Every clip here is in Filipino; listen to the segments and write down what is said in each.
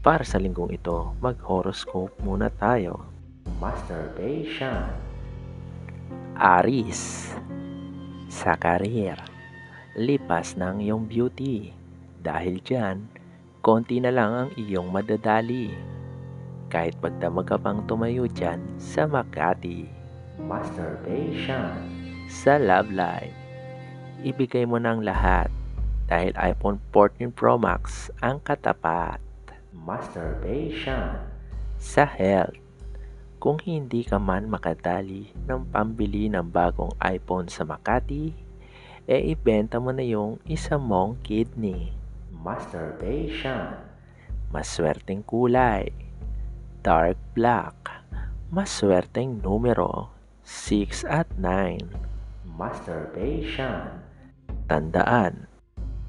Para sa linggong ito, mag-horoscope muna tayo. Masturbation. Aris. Sa karir, lipas ng iyong beauty. Dahil dyan, konti na lang ang iyong madadali. Kahit magdamag ka pang tumayo dyan sa Makati. Masturbation. Sa love life, ibigay mo ng lahat dahil iPhone 14 Pro Max ang katapat. Masturbation. Sa health, kung hindi ka man makadali ng pambili ng bagong iPhone sa Makati, e ibenta mo na yung isa mong kidney. Masturbation. Maswerteng kulay. Dark black. Maswerteng numero 6 at 9. Masturbation. Tandaan,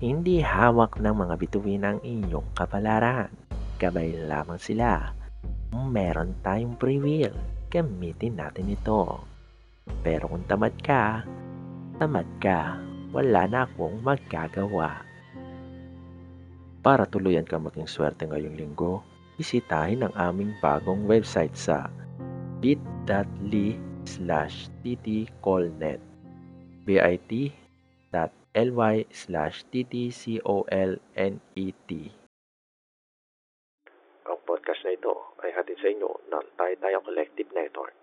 hindi hawak ng mga bituin ang inyong kapalaran. Gabay lamang sila. Kung meron tayong free will, gamitin natin ito. Pero kung tamad ka, tamad ka. Wala na akong magagawa. Para tuluyan ka maging swerte ngayong linggo, bisitahin ang aming bagong website sa bit.ly slash ttcolnet bit.ly slash ttcolnet na ito ay hatid sa inyo ng Tayo Collective Network.